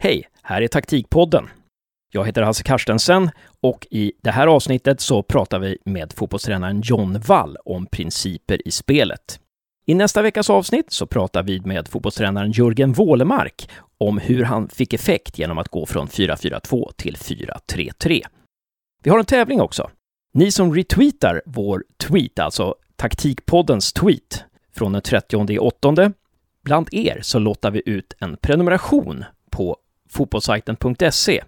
Hej, här är Taktikpodden. Jag heter Hasse Karstensen och i det här avsnittet så pratar vi med fotbollstränaren John Wall om principer i spelet. I nästa veckas avsnitt så pratar vi med fotbollstränaren Jörgen Wålemark om hur han fick effekt genom att gå från 4-4-2 till 4-3-3. Vi har en tävling också. Ni som retweetar vår tweet, alltså Taktikpoddens tweet, från den 30 åttonde, bland er så lottar vi ut en prenumeration på fotbollssajten.se.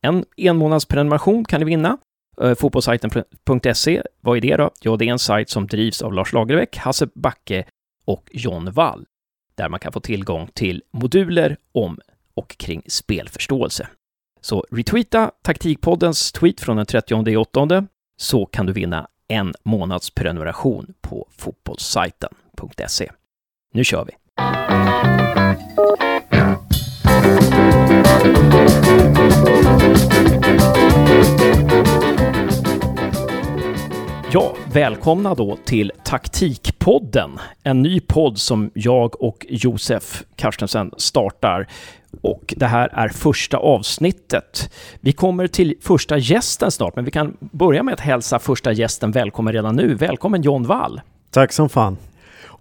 En enmånadsprenumeration kan ni vinna. Eh, fotbollssajten.se, vad är det då? Ja, det är en sajt som drivs av Lars Lagerbäck, Hasse Backe och John Wall, där man kan få tillgång till moduler om och kring spelförståelse. Så retweeta taktikpoddens tweet från den 30 augusti, så kan du vinna en månads prenumeration på fotbollssajten.se. Nu kör vi! Ja, välkomna då till Taktikpodden, en ny podd som jag och Josef Karstensen startar. Och det här är första avsnittet. Vi kommer till första gästen snart, men vi kan börja med att hälsa första gästen välkommen redan nu. Välkommen John Wall! Tack som fan!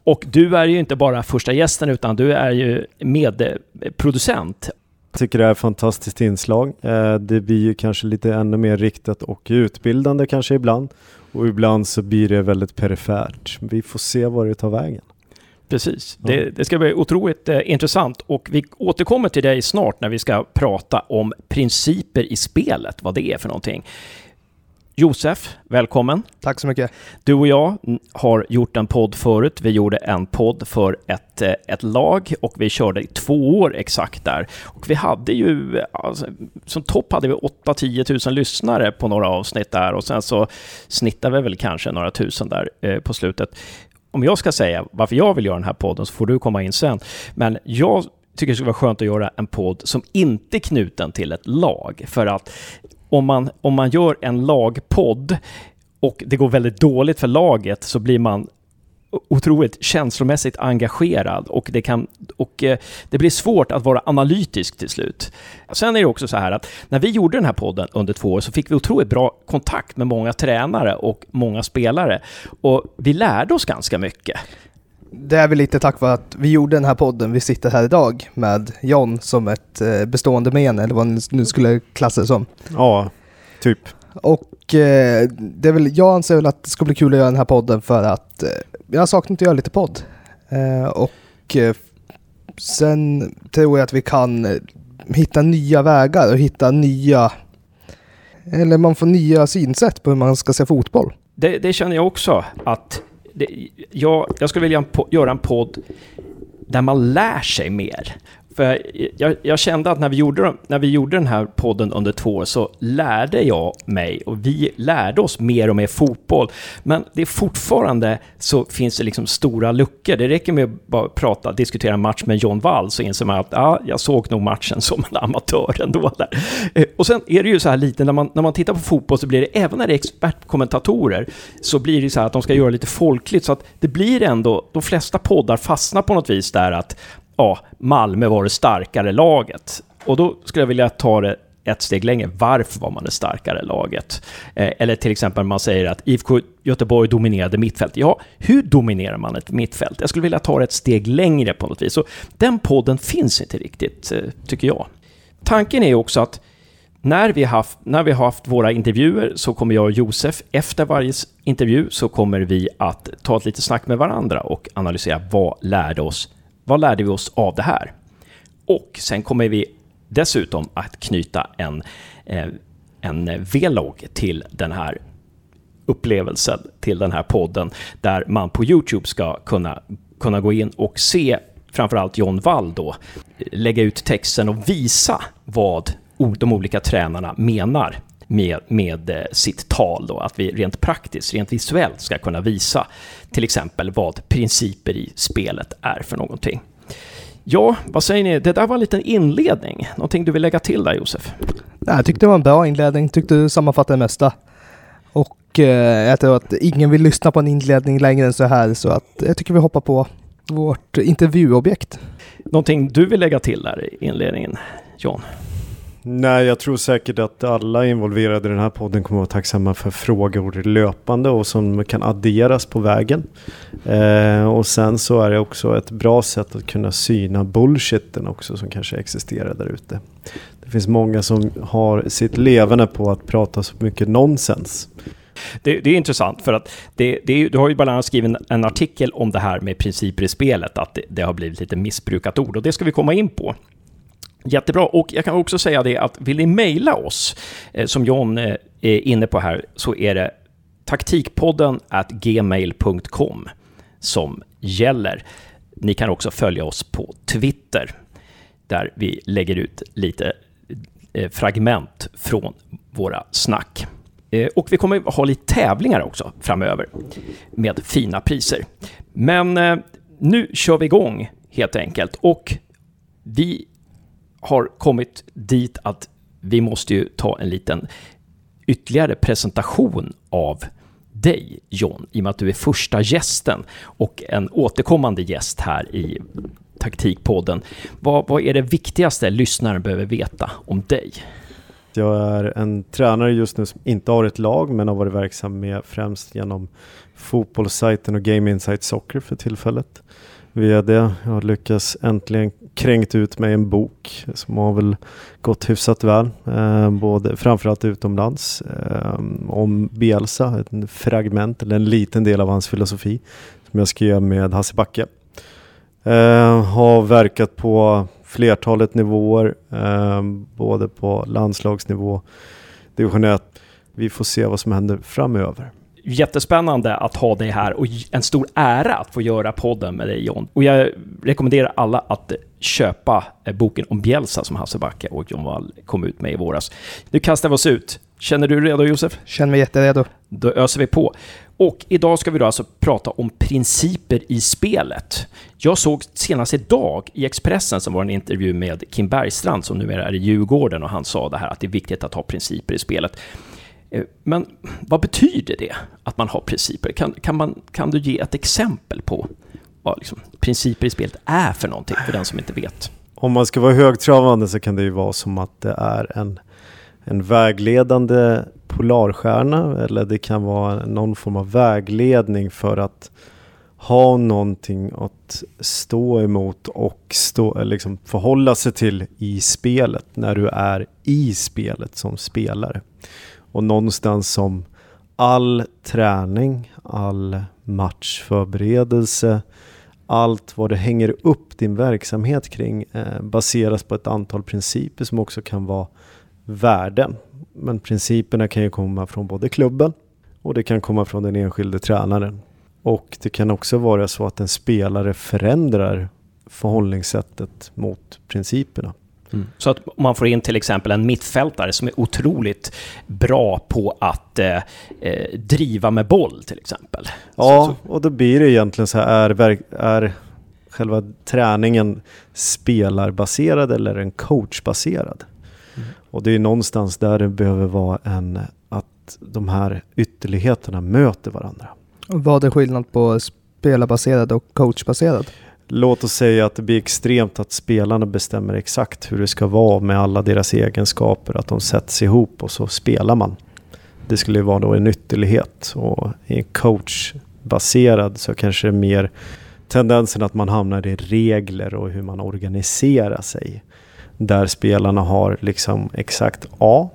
Och du är ju inte bara första gästen, utan du är ju medproducent. Jag tycker det är ett fantastiskt inslag. Eh, det blir ju kanske lite ännu mer riktat och utbildande kanske ibland. Och ibland så blir det väldigt perifert. Vi får se var det tar vägen. Precis. Ja. Det, det, ska bli otroligt eh, intressant och vi återkommer till dig snart när vi ska prata om principer i spelet, vad det är för någonting. Josef, välkommen. Tack så mycket. Du och jag har gjort en podd förut. Vi gjorde en podd för ett, eh, ett lag och vi körde i två år exakt där. Och vi hade ju, alltså, som topp hade vi 8-10 tusen lyssnare på några avsnitt där och sen så snittade vi väl kanske några tusen där eh, på slutet. Om jag ska säga varför jag vill göra den här podden så får du komma in sen. Men jag tycker det skulle vara skönt att göra en podd som inte är knuten till ett lag. För att om man, om man gör en lagpodd och det går väldigt dåligt för laget så blir man otroligt känslomässigt engagerad och det, kan, och eh, det blir svårt att vara analytisk till slut. Sen är det också så här att när vi gjorde den här podden under två år så fick vi otroligt bra kontakt med många tränare och många spelare och vi lärde oss ganska mycket. Det är väl lite tack vare att vi gjorde den här podden. Vi sitter här idag med John som ett eh, bestående men, eller vad ni nu skulle klassa det som. Ja, typ. Och eh, det är väl, jag anser väl att det ska bli kul att göra den här podden för att eh, jag har saknat att göra lite podd. Eh, och sen tror jag att vi kan hitta nya vägar och hitta nya, eller man får nya synsätt på hur man ska se fotboll. Det, det känner jag också att det, jag, jag skulle vilja göra en podd där man lär sig mer. För jag, jag, kände att när vi, gjorde, när vi gjorde den här podden under två år så lärde jag mig och vi lärde oss mer och mer fotboll. Men det är fortfarande så finns det liksom stora luckor. Det räcker med att bara prata, diskutera en match med John Wall så inser man att ah, jag såg nog matchen som en amatör ändå. Där. Eh, och sen är det ju så här lite, när man, när man tittar på fotboll så blir det, även när det är expertkommentatorer, så blir det så här att de ska göra lite folkligt. Så att det blir ändå, de flesta poddar fastnar på något vis där att ja, Malmö var det starkare laget. Och då skulle jag vilja ta det ett steg längre. Varför var man det starkare laget? Eh, eller till exempel man säger att IFK Göteborg dominerade mittfält. Ja, hur dominerar man ett mittfält? Jag skulle vilja ta det ett steg längre på något vis. Så den podden finns inte riktigt, eh, tycker jag. Tanken är också att när vi, haft, när vi har haft våra intervjuer så kommer jag och Josef, efter varje intervju, så kommer vi att ta ett litet snack med varandra och analysera vad lärde oss vad lärde vi oss av det här? Och sen kommer vi dessutom att knyta en, eh, en vlogg till den här upplevelsen, till den här podden, där man på Youtube ska kunna, kunna gå in och se framförallt John Wall då, eh, lägga ut texten och visa vad de olika tränarna menar med, med eh, sitt tal då, att vi rent praktiskt, rent visuellt ska kunna visa till exempel vad principer i spelet är för någonting. Ja, vad säger ni? Det där var en liten inledning. Någonting du vill lägga till där, Josef? Jag tyckte det var en bra inledning. Tyckte du sammanfattade det mesta. Och eh, jag tror att ingen vill lyssna på en inledning längre än så här, så att jag tycker vi hoppar på vårt intervjuobjekt. Någonting du vill lägga till där i inledningen, John? Nej, jag tror säkert att alla involverade i den här podden kommer att vara tacksamma för frågor löpande och som kan adderas på vägen. Eh, och sen så är det också ett bra sätt att kunna syna bullshitten också som kanske existerar där ute. Det finns många som har sitt levande på att prata så mycket nonsens. Det, det, är intressant för att det, det, du har ju bland annat skrivit en artikel om det här med principer i spelet, att det, det har blivit lite missbrukat ord och det ska vi komma in på. Jättebra. Och jag kan också säga det att vill ni mejla oss, eh, som John eh, är inne på här, så är det taktikpodden at gmail.com som gäller. Ni kan också följa oss på Twitter, där vi lägger ut lite eh, fragment från våra snack. Och vi kommer ha lite tävlingar också framöver med fina priser. Men nu kör vi igång helt enkelt. Och vi har kommit dit att vi måste ju ta en liten ytterligare presentation av dig, John, i och med att du är första gästen och en återkommande gäst här i Taktikpodden. Vad, vad är det viktigaste lyssnaren behöver veta om dig? Jag är en tränare just nu som inte har ett lag men har varit verksam med främst genom fotbollssajten och Game Insight Soccer för tillfället via det. Jag har lyckats äntligen kränkt ut mig en bok som har väl gått hyfsat väl, eh, både, framförallt utomlands, eh, om Bielsa, ett fragment eller en liten del av hans filosofi som jag skrev med Hasse Backe. Eh, har verkat på flertalet nivåer, eh, både på landslagsnivå, division 1. Vi får se vad som händer framöver jättespännande att ha dig här och en stor ära att få göra podden med dig John. Och jag rekommenderar alla att köpa eh, boken om Bielsa som Hasse Backe och John Wall kom ut med i våras. Nu kastar vi oss ut. Känner du dig redo Josef? Känner mig jätteredo. Då öser vi på. Och idag ska vi då alltså prata om principer i spelet. Jag såg senast idag i Expressen som var en intervju med Kim Bergstrand som numera är i Djurgården och han sa det här att det är viktigt att ha principer i spelet. Eh, men vad betyder det att man har principer? Kan, kan, man, kan du ge ett exempel på vad liksom, principer i spelet är för någonting för den som inte vet? Om man ska vara högtravande så kan det ju vara som att det är en, en vägledande polarstjärna eller det kan vara någon form av vägledning för att ha någonting att stå emot och stå, liksom förhålla sig till i spelet när du är i spelet som spelare. Och någonstans som all träning, all matchförberedelse, allt vad det hänger upp din verksamhet kring eh, baseras på ett antal principer som också kan vara värden. Men principerna kan ju komma från både klubben och det kan komma från den enskilde tränaren. Och det kan också vara så att en spelare förändrar förhållningssättet mot principerna. Mm. Så att man får in till exempel en mittfältare som är otroligt bra på att eh, eh driva med boll till exempel. Ja, så, så. och då blir det egentligen så här, är, är själva träningen spelarbaserad eller en coachbaserad? Mm. Och det är någonstans där det behöver vara en, att de här ytterligheterna möter varandra. Vad är skillnad på spelarbaserad och coachbaserad? Låt oss säga att det blir extremt att spelarna bestämmer exakt hur det ska vara med alla deras egenskaper, att de sätts ihop och så spelar man. Det skulle ju vara då en ytterlighet och i en coachbaserad så kanske det är mer tendensen att man hamnar i regler och hur man organiserar sig. Där spelarna har liksom exakt A,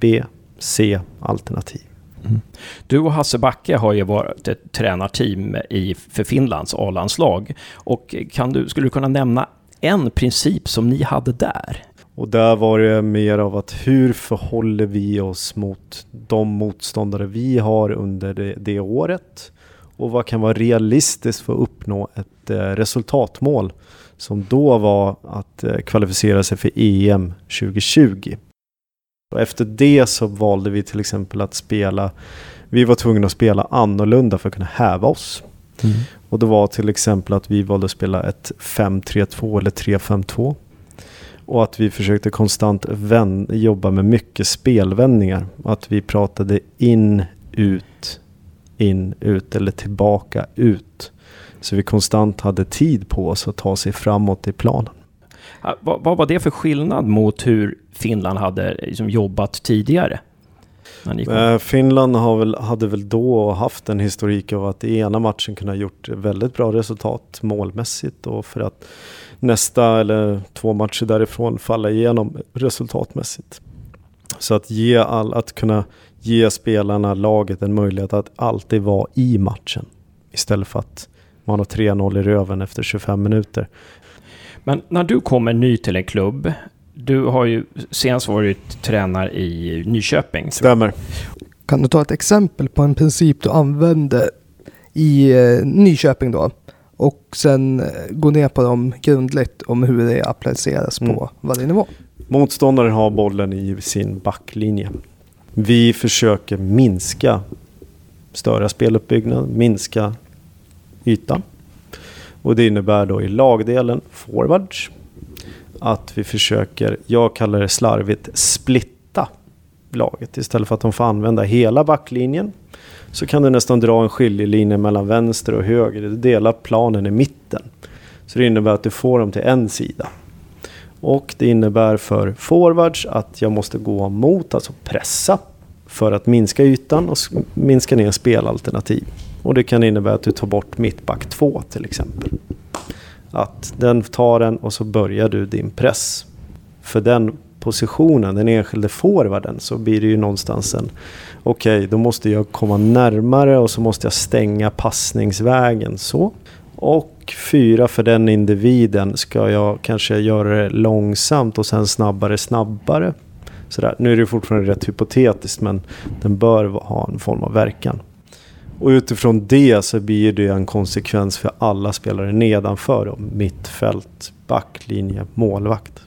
B, C alternativ. Mm. Du och Hasse Backe har ju varit ett tränarteam i, för Finlands A-landslag. Och kan du, skulle du kunna nämna en princip som ni hade där? Och där var det mer av att hur förhåller vi oss mot de motståndare vi har under det, det året? Och vad kan vara realistiskt för att uppnå ett eh, resultatmål som då var att eh, kvalificera sig för EM 2020. Och efter det så valde vi till exempel att spela, vi var tvungna att spela annorlunda för att kunna häva oss. Mm. Och det var till exempel att vi valde att spela ett 5-3-2 eller 3-5-2. Och att vi försökte konstant jobba med mycket spelvändningar. Att vi pratade in, ut, in, ut eller tillbaka, ut. Så vi konstant hade tid på oss att ta sig framåt i planen. Vad, vad var det för skillnad mot hur Finland hade liksom jobbat tidigare? Eh, Finland har väl, hade väl då haft en historik av att i ena matchen kunna gjort väldigt bra resultat målmässigt och för att nästa eller två matcher därifrån falla igenom resultatmässigt. Så att, ge all, att kunna ge spelarna, laget en möjlighet att alltid vara i matchen istället för att man har 3-0 i röven efter 25 minuter. Men när du kommer ny till en klubb, du har ju senast varit tränare i Nyköping. Stämmer. Kan du ta ett exempel på en princip du använde i eh, Nyköping då? Och sen eh, gå ner på dem grundligt om hur det appliceras Mm. på varje nivå. Motståndaren har bollen i sin backlinje. Vi försöker minska, störa speluppbyggnad, minska ytan. Och det innebär då i lagdelen forwards att vi försöker, jag kallar det slarvigt, splitta laget. Istället för att de får använda hela backlinjen så kan du nästan dra en skiljelinje mellan vänster och höger. Du delar planen i mitten. Så det innebär att du får dem till en sida. Och det innebär för forwards att jag måste gå mot, alltså pressa, för att minska ytan och minska ner spelalternativ. Och det kan innebära att du tar bort mittback 2 till exempel. Att den tar den och så börjar du din press. För den positionen, den enskilde forwarden, så blir det ju någonstans en okej, då måste jag komma närmare och så måste jag stänga passningsvägen så. Och fyra, för den individen ska jag kanske göra det långsamt och sen snabbare, snabbare. Sådär. Nu är det fortfarande rätt hypotetiskt men den bör ha en form av verkan. Och utifrån det så blir det en konsekvens för alla spelare nedanför dem. Mittfält, backlinje, målvakt.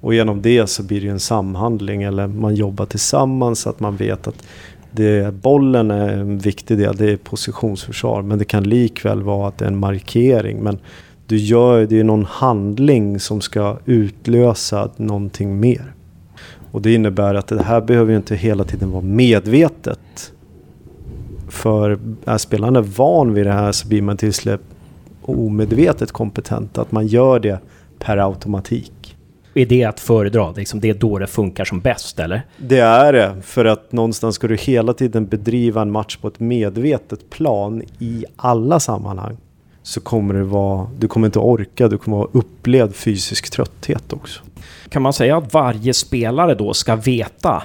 Och genom det så blir det en samhandling eller man jobbar tillsammans så att man vet att det, bollen är en viktig del, det är positionsförsvar. Men det kan likväl vara att det är en markering. Men du gör, det är någon handling som ska utlösa någonting mer. Och det innebär att det här behöver ju inte hela tiden vara medvetet. För är spelaren van vid det här så blir man till slut omedvetet kompetent. Att man gör det per automatik. Är det att föredra? Liksom det är då det funkar som bäst, eller? Det är det, för att någonstans ska du hela tiden bedriva en match på ett medvetet plan i alla sammanhang. Så kommer det vara, du kommer inte orka, du kommer ha upplevd fysisk trötthet också. Kan man säga att varje spelare då ska veta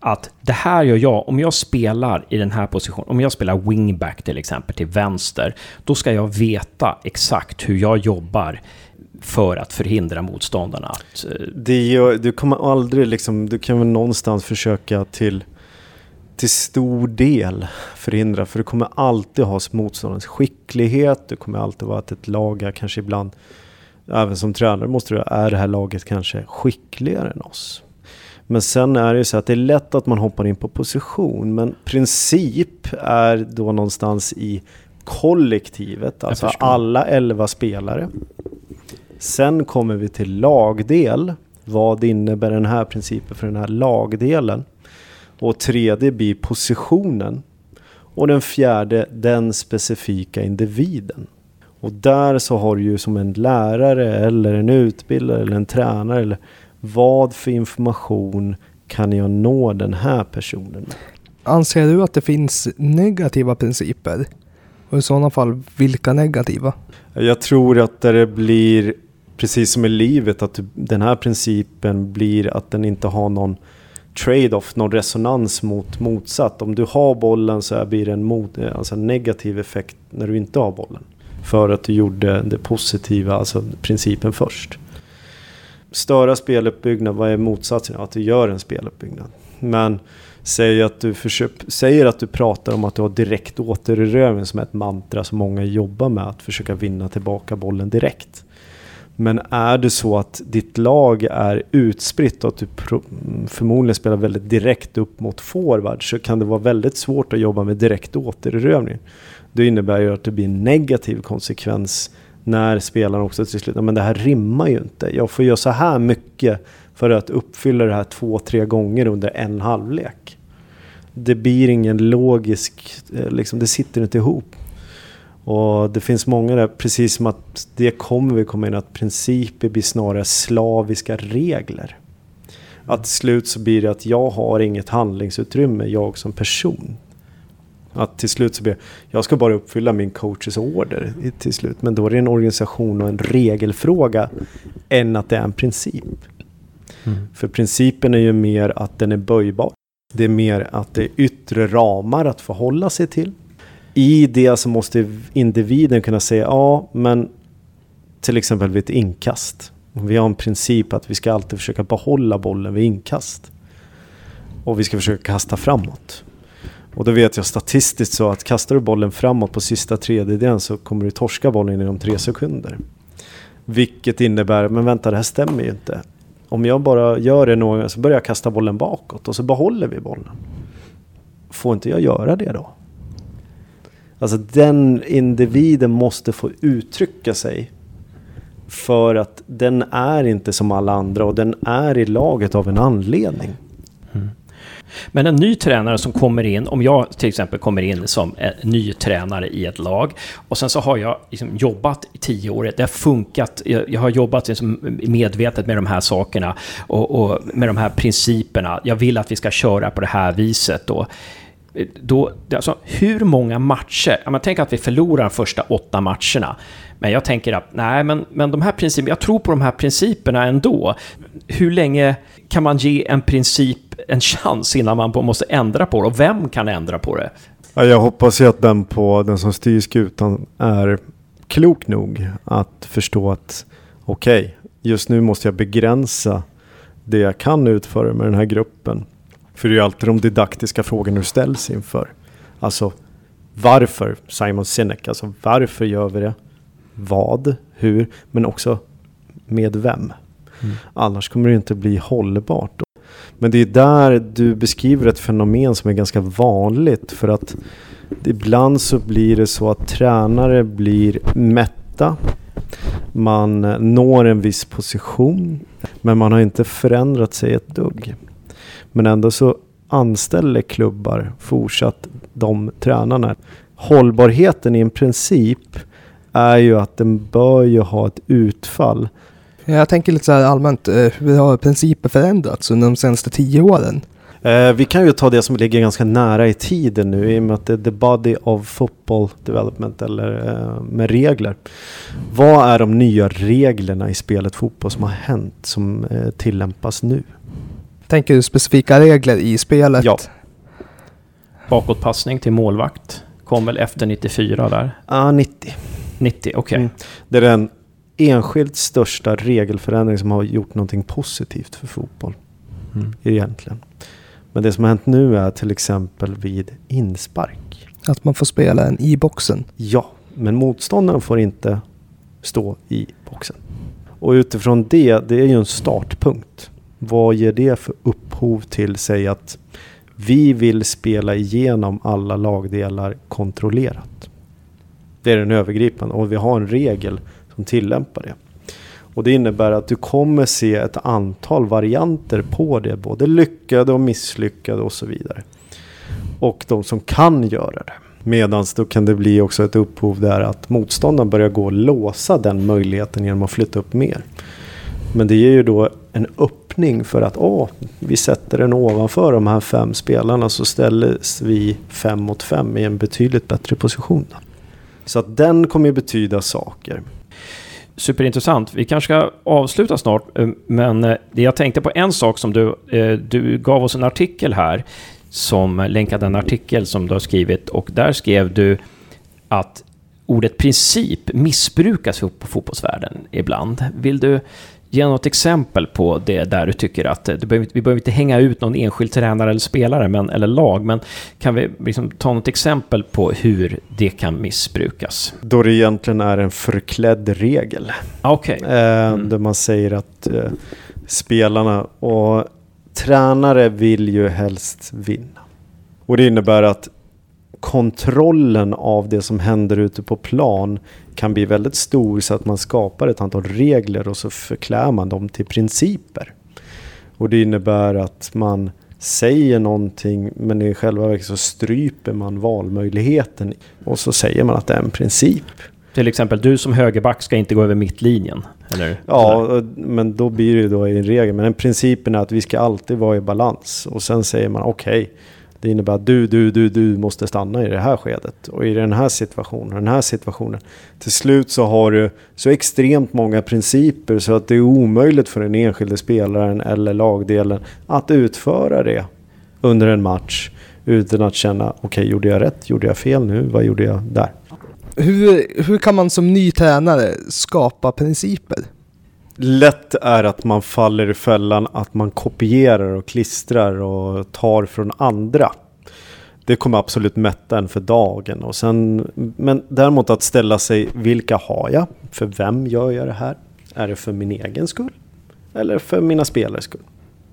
att det här gör jag, om jag spelar i den här positionen, om jag spelar wingback till exempel till vänster, då ska jag veta exakt hur jag jobbar för att förhindra motståndarna att... Eh, det gör, du kommer aldrig liksom, du kan väl någonstans försöka till, till stor del förhindra. För du kommer alltid ha motståndarens skicklighet. Du kommer alltid vara att ett lag är kanske ibland, även som tränare måste du, är det här laget kanske skickligare än oss? Men sen är det ju så att det är lätt att man hoppar in på position. Men princip är då någonstans i kollektivet. Alltså alla elva spelare. Sen kommer vi till lagdel. Vad innebär den här principen för den här lagdelen? Och tredje blir positionen. Och den fjärde, den specifika individen. Och där så har du ju som en lärare eller en utbildare eller en tränare. Eller vad för information kan jag nå den här personen med? Anser du att det finns negativa principer? Och i sådana fall, vilka negativa? Jag tror att det blir, precis som i livet, att den här principen blir att den inte har någon trade-off, någon resonans mot motsatt. Om du har bollen så blir det en, mot, alltså en negativ effekt när du inte har bollen. För att du gjorde det positiva, alltså principen först. Störa speluppbyggnad, vad är motsatsen? Att du gör en speluppbyggnad. Men säg att du försöker, säger att du pratar om att du har direkt återerövring som är ett mantra som många jobbar med. Att försöka vinna tillbaka bollen direkt. Men är det så att ditt lag är utspritt och att du förmodligen spelar väldigt direkt upp mot forward så kan det vara väldigt svårt att jobba med direkt återerövring. Det innebär ju att det blir en negativ konsekvens när spelaren också till slut, men det här rimmar ju inte. Jag får göra så här mycket för att uppfylla det här två, tre gånger under en halvlek. Det blir ingen logisk, eh, liksom, det sitter inte ihop. Och det finns många där, precis som att det kommer vi komma in att principer blir snarare slaviska regler. Att till slut så blir det att jag har inget handlingsutrymme, jag som person. Att till slut så blir jag ska bara uppfylla min coaches order till slut. Men då är det en organisation och en regelfråga än att det är en princip. Mm. För principen är ju mer att den är böjbar. Det är mer att det är yttre ramar att förhålla sig till. I det så måste individen kunna säga ja, men till exempel vid ett inkast. Vi har en princip att vi ska alltid försöka behålla bollen vid inkast. Och vi ska försöka kasta framåt. Och då vet jag statistiskt så att kastar du bollen framåt på sista tredjedelen så kommer du torska bollen inom tre sekunder. Vilket innebär, men vänta det här stämmer ju inte. Om jag bara gör det någon så börjar jag kasta bollen bakåt och så behåller vi bollen. Får inte jag göra det då? Alltså den individen måste få uttrycka sig. För att den är inte som alla andra och den är i laget av en anledning. Mm. Men en ny tränare som kommer in, om jag till exempel kommer in som eh, ny tränare i ett lag och sen så har jag liksom jobbat i tio år, det har funkat, jag, har jobbat liksom medvetet med de här sakerna och, och, med de här principerna. Jag vill att vi ska köra på det här viset då. Då, alltså, hur många matcher, man tänker att vi förlorar de första åtta matcherna, men jag tänker att nej, men, men de här principerna, jag tror på de här principerna ändå. Hur länge kan man ge en princip en chans innan man måste ändra på det? Och vem kan ändra på det? Ja, jag hoppas ju att den, på, den som styr skutan är klok nog att förstå att okej, okay, just nu måste jag begränsa det jag kan utföra med den här gruppen. För det är ju alltid de didaktiska frågorna du ställs inför. Alltså varför Simon Sinek? Alltså varför gör vi det? Vad? Hur? Men också med vem? Mm. Annars kommer det inte bli hållbart. Men det är där du beskriver ett fenomen som är ganska vanligt. För att ibland så blir det så att tränare blir mätta. Man når en viss position. Men man har inte förändrat sig ett dugg. Men ändå så anställer klubbar fortsatt de tränarna. Hållbarheten i en princip är ju att den bör ju ha ett utfall jag tänker lite så här allmänt, eh, hur har principer förändrats under de senaste tio åren? Eh, vi kan ju ta det som ligger ganska nära i tiden nu i och med att det är the body of football development eller eh, med regler. Vad är de nya reglerna i spelet fotboll som har hänt som eh, tillämpas nu? Tänker du specifika regler i spelet? Ja. Bakåtpassning till målvakt kom väl efter 94 där? Ja, ah, 90. 90, okej. Okay. Mm. Det är den enskilt största regelförändring som har gjort någonting positivt för fotboll. Mm. Egentligen. Men det som har hänt nu är till exempel vid inspark. Att man får spela en i boxen? Ja, men motståndaren får inte stå i boxen. Och utifrån det, det är ju en startpunkt. Vad ger det för upphov till, säg att vi vill spela igenom alla lagdelar kontrollerat. Det är den övergripande och vi har en regel som tillämpar det. Och det innebär att du kommer se ett antal varianter på det, både lyckade och misslyckade och så vidare. Och de som kan göra det. Medan då kan det bli också ett upphov där att motståndaren börjar gå och låsa den möjligheten genom att flytta upp mer. Men det ger ju då en öppning för att åh, vi sätter den ovanför de här fem spelarna så ställs vi fem mot fem i en betydligt bättre position. Så att den kommer ju betyda saker superintressant. Vi kanske ska avsluta snart, eh, men eh, jag tänkte på en sak som du, eh, du gav oss en artikel här, som länkade en artikel som du har skrivit och där skrev du att ordet princip missbrukas på fotbollsvärlden ibland. Vill du Ge något exempel på det där du tycker att, du behöver, vi behöver inte hänga ut någon enskild tränare eller spelare men, eller lag, men kan vi liksom ta något exempel på hur det kan missbrukas? Då det egentligen är en förklädd regel. Okay. Eh, mm. Där man säger att eh, spelarna och tränare vill ju helst vinna. Och det innebär att kontrollen av det som händer ute på plan kan bli väldigt stor så att man skapar ett antal regler och så förklär man dem till principer. Och det innebär att man säger någonting men i själva verket så stryper man valmöjligheten och så säger man att det är en princip. Till exempel, du som högerback ska inte gå över mittlinjen. Eller? Ja, men då blir det då en regel. Men principen är att vi ska alltid vara i balans. Och sen säger man okej, okay, det innebär att du, du, du, du måste stanna i det här skedet. Och i den här situationen, den här situationen. Till slut så har du så extremt många principer så att det är omöjligt för den enskilde spelaren eller lagdelen att utföra det under en match. Utan att känna, okej, okay, gjorde jag rätt? Gjorde jag fel nu? Vad gjorde jag där? Hur, hur kan man som ny tränare skapa principer? Lätt är att man faller i fällan att man kopierar och klistrar och tar från andra. Det kommer absolut mätta en för dagen. Och sen, men däremot att ställa sig, vilka har jag? För vem gör jag det här? Är det för min egen skull? Eller för mina spelares skull?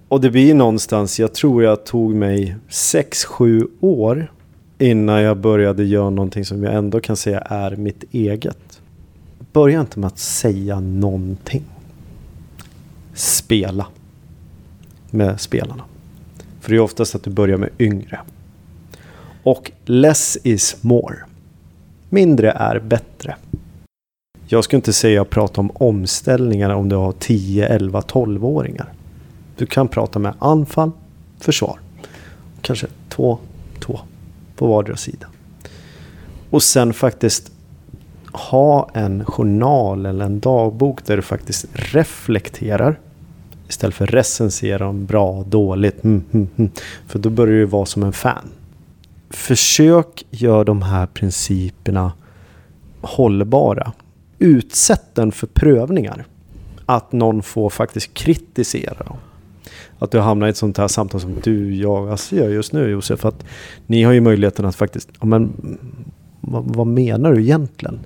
Och det blir någonstans, jag tror jag tog mig 6-7 år innan jag började göra någonting som jag ändå kan säga är mitt eget. Börja inte med att säga någonting. Spela med spelarna. För det är oftast att du börjar med yngre. Och less is more. Mindre är bättre. Jag ska inte säga prata om omställningar om du har 10, 11, 12-åringar. Du kan prata med anfall, försvar. Kanske två, två på vardera sida. Och sen faktiskt ha en journal eller en dagbok där du faktiskt reflekterar. Istället för recensera om bra, dåligt. Mm, mm, mm. För då börjar du vara som en fan. Försök göra de här principerna hållbara. Utsätt den för prövningar. Att någon får faktiskt kritisera dem att du hamnar i ett sånt här samtal som du, jag, alltså gör just nu Josef. Att ni har ju möjligheten att faktiskt, ja, men vad, vad menar du egentligen?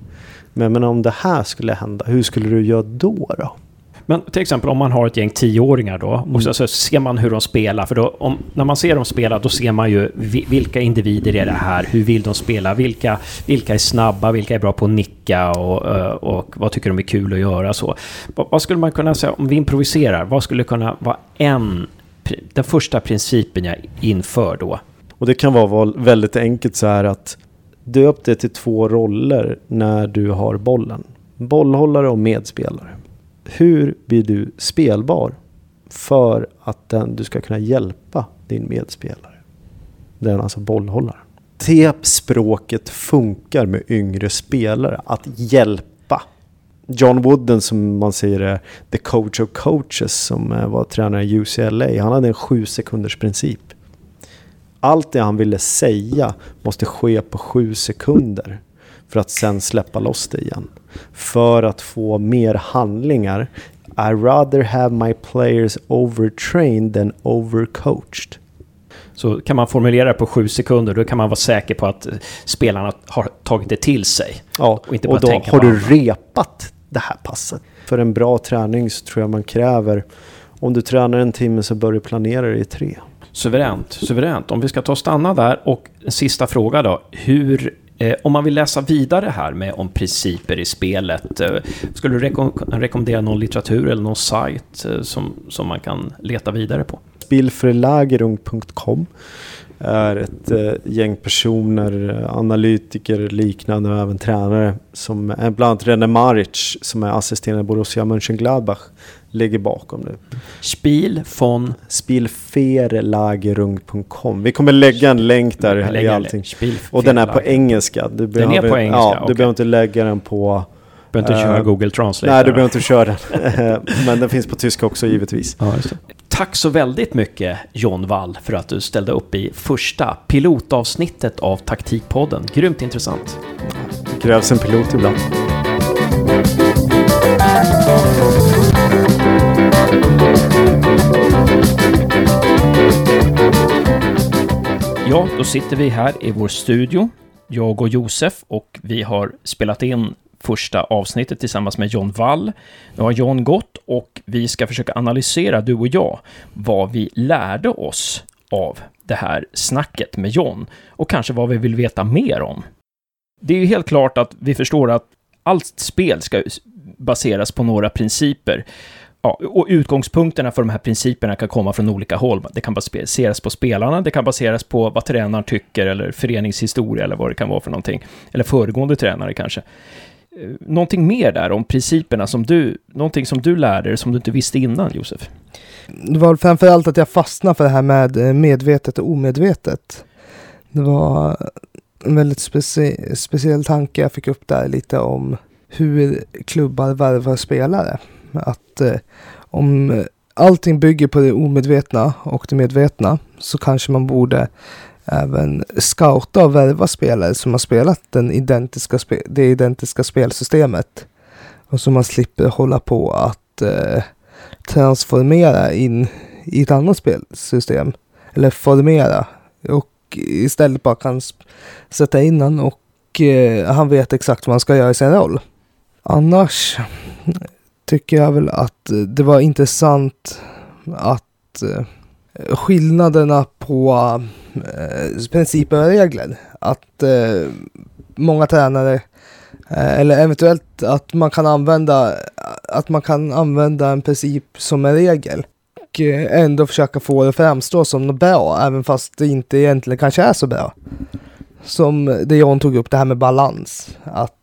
Men, men om det här skulle hända, hur skulle du göra då? då? Men till exempel om man har ett gäng tioåringar då och mm. så, så, ser man hur de spelar. För då, om, när man ser dem spela då ser man ju vilka individer är det här? Hur vill de spela? Vilka, vilka är snabba? Vilka är bra på att nicka? Och, eh, och vad tycker de är kul att göra? Så, vad, vad skulle man kunna säga om vi improviserar? Vad skulle kunna vara en, den första principen jag inför då? Och det kan vara väldigt enkelt så här att döp det till två roller när du har bollen. Bollhållare och medspelare hur blir du spelbar för att den, du ska kunna hjälpa din medspelare? Den alltså bollhållaren. Det språket funkar med yngre spelare, att hjälpa. John Wooden som man säger är the coach of coaches som eh, var tränare i UCLA. Han hade en sju sekunders princip. Allt det han ville säga måste ske på sju sekunder för att sen släppa loss det igen för att få mer handlingar. I rather have my players overtrained than overcoached. Så kan man formulera det på sju sekunder, då kan man vara säker på att spelarna har tagit det till sig. Ja, och, inte bara och då har du repat det här passet. För en bra träning så tror jag man kräver, om du tränar en timme så bör du planera det i tre. Suveränt, suveränt. Om vi ska ta och stanna där och en sista fråga då. Hur Eh, Eh, om man vill läsa vidare här med om principer i spelet, eh, skulle du rekom rekommendera någon litteratur eller någon sajt eh, som, som man kan leta vidare på? Spielförlagerung.com är ett eh, gäng personer, analytiker, liknande och även tränare som är bland annat René Maric som är assisterande Borussia Mönchengladbach ligger bakom nu. Spiel von... Spielferlagerung.com. Vi kommer lägga en länk där i allting. Och den är på engelska. Du den behöver, är på engelska? Ja, okay. du behöver inte lägga den på... Du behöver inte uh, köra Google Translate? Nej, du behöver inte köra den. Men den finns på tyska också givetvis. Ja, Tack så väldigt mycket John Wall för att du ställde upp i första pilotavsnittet av Taktikpodden. Grymt intressant. Det krävs en pilot ibland. Ja, då sitter vi här i vår studio, jag och Josef, och vi har spelat in första avsnittet tillsammans med John Wall. Nu har John gått och vi ska försöka analysera, du och jag, vad vi lärde oss av det här snacket med John och kanske vad vi vill veta mer om. Det är ju helt klart att vi förstår att allt spel ska baseras på några principer ja, och utgångspunkterna för de här principerna kan komma från olika håll. Det kan baseras på spelarna, det kan baseras på vad tränaren tycker eller föreningshistoria eller vad det kan vara för någonting. Eller föregående tränare kanske. Eh, någonting mer där om principerna som du, någonting som du lärde dig som du inte visste innan, Josef? Det var framförallt att jag fastnade för det här med eh, medvetet och omedvetet. Det var en väldigt specie speciell tanke jag fick upp där lite om hur klubbar värvar spelare. Att eh, om allting bygger på det omedvetna och det medvetna så kanske man borde även scouta och värva spelare som har spelat den identiska spe det identiska spelsystemet. Och så man slipper hålla på att eh, transformera in i ett annat spelsystem. Eller formera. Och istället bara kan sätta in han och eh, han vet exakt vad han ska göra i sin roll. Annars tycker jag väl att det var intressant att eh, Eh, skillnaderna på eh, principer och regler. Att eh, många tränare eh, eller eventuellt att man kan använda att man kan använda en princip som en regel och eh, ändå försöka få det att framstå som något bra även fast det inte egentligen kanske är så bra. Som det John tog upp, det här med balans. Att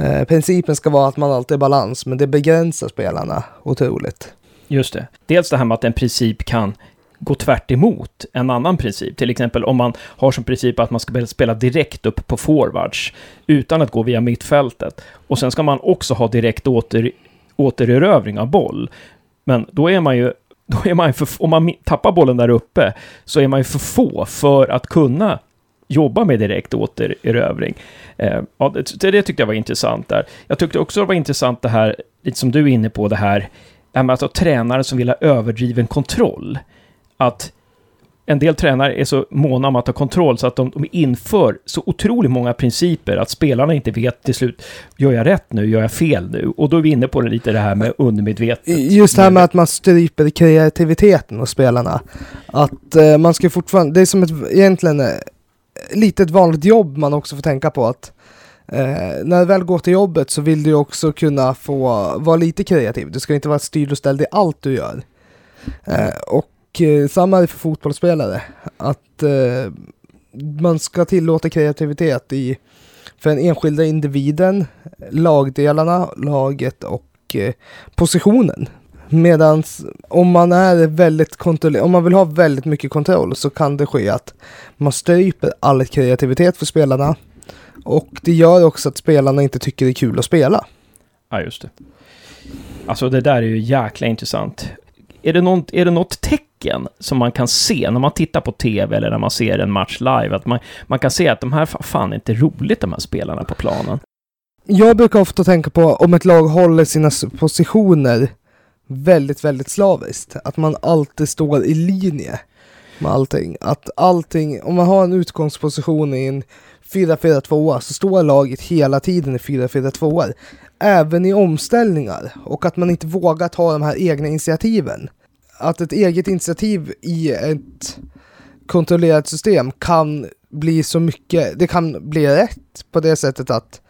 Eh, principen ska vara att man alltid är balans, men det begränsar spelarna otroligt. Just det. Dels det här med att en princip kan gå tvärt emot en annan princip. Till exempel om man har som princip att man ska spela direkt upp på forwards utan att gå via mittfältet. Och sen ska man också ha direkt åter, återerövring av boll. Men då är man ju, då är man för, om man tappar bollen där uppe så är man ju för få för att kunna jobba med direkt återerövring. Eh, ja, det, det tyckte jag var intressant där. Jag tyckte också det var intressant det här, lite som du är inne på, det här, med att ha tränare som vill ha överdriven kontroll. Att en del tränare är så måna om att ha kontroll så att de, de inför så otroligt många principer att spelarna inte vet till slut, gör jag rätt nu, gör jag fel nu? Och då är vi inne på det lite det här med undermedvetet. Just det här med att man stryper kreativiteten hos spelarna. Att eh, man ska fortfarande, det är som ett, egentligen eh, lite ett vanligt jobb man också får tänka på att eh, när du väl går till jobbet så vill du också kunna få vara lite kreativ. Du ska inte vara styrd och ställd i allt du gör. Eh, och eh, samma är det för fotbollsspelare. Att eh, man ska tillåta kreativitet i för den enskilda individen, lagdelarna, laget och eh, positionen. Medan om man är väldigt kontrollerad, om man vill ha väldigt mycket kontroll så kan det ske att man stryper all kreativitet för spelarna. Och det gör också att spelarna inte tycker det är kul att spela. Ja, just det. Alltså det där är ju jäkla intressant. Är det, något, är det något tecken som man kan se när man tittar på tv eller när man ser en match live? Att man, man kan se att de här fan inte roligt, de här spelarna på planen. Jag brukar ofta tänka på om ett lag håller sina positioner väldigt, väldigt slaviskt. Att man alltid står i linje med allting. Att allting, om man har en utgångsposition i en 4-4-2 så står laget hela tiden i 4-4-2 även i omställningar och att man inte vågar ta de här egna initiativen. Att ett eget initiativ i ett kontrollerat system kan bli så mycket, det kan bli rätt på det sättet att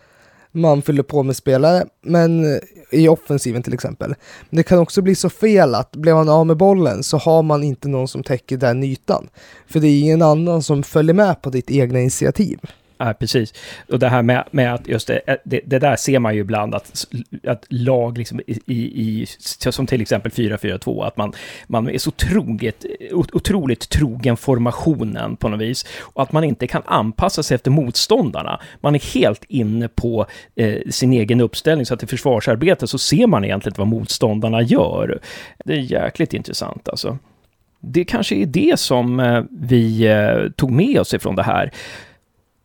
man fyller på med spelare, men i offensiven till exempel. Men det kan också bli så fel att blir man av med bollen så har man inte någon som täcker den ytan. För det är ingen annan som följer med på ditt egna initiativ. Ja, precis. Och det här med, med att just det, eh, det, det, där ser man ju ibland att, att lag liksom i, i, som till exempel 4-4-2, att man, man är så troget, otroligt trogen formationen på något vis. Och att man inte kan anpassa sig efter motståndarna. Man är helt inne på eh, sin egen uppställning, så att i försvarsarbete så ser man egentligen vad motståndarna gör. Det är jäkligt intressant alltså. Det kanske är det som eh, vi eh, tog med oss ifrån det här.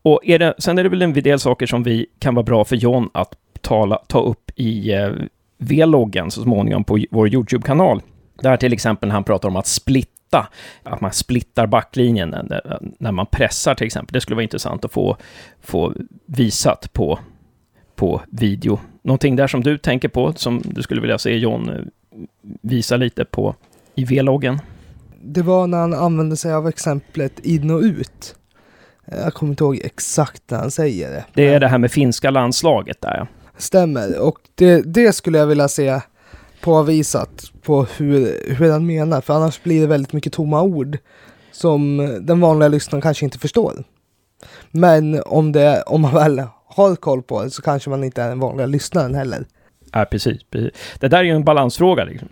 Och är det, sen är det väl en del saker som vi kan vara bra för John att tala, ta upp i eh, V-loggen så småningom på vår YouTube-kanal. Där till exempel han pratar om att splitta, att man splittar backlinjen när, man pressar till exempel. Det skulle vara intressant att få, få visat på, på video. Någonting där som du tänker på, som du skulle vilja se John eh, visa lite på i V-loggen? Det var när han använde sig av exemplet in och ut. Jag kommer inte ihåg exakt när han säger det. Det är det här med finska landslaget där ja. Stämmer, och det, det skulle jag vilja se påvisat på hur, hur han menar, för annars blir det väldigt mycket tomma ord som den vanliga lyssnaren kanske inte förstår. Men om, det, om man väl har koll på det så kanske man inte är den vanliga lyssnaren heller. Ja, precis, precis. Det där är ju en balansfråga. Liksom.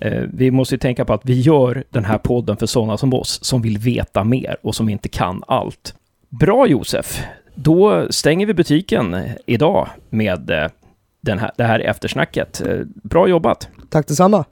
Eh, vi måste ju tänka på att vi gör den här podden för sådana som oss, som vill veta mer och som inte kan allt. Bra Josef! Då stänger vi butiken idag med eh, den här, det här eftersnacket. Eh, bra jobbat! Tack detsamma!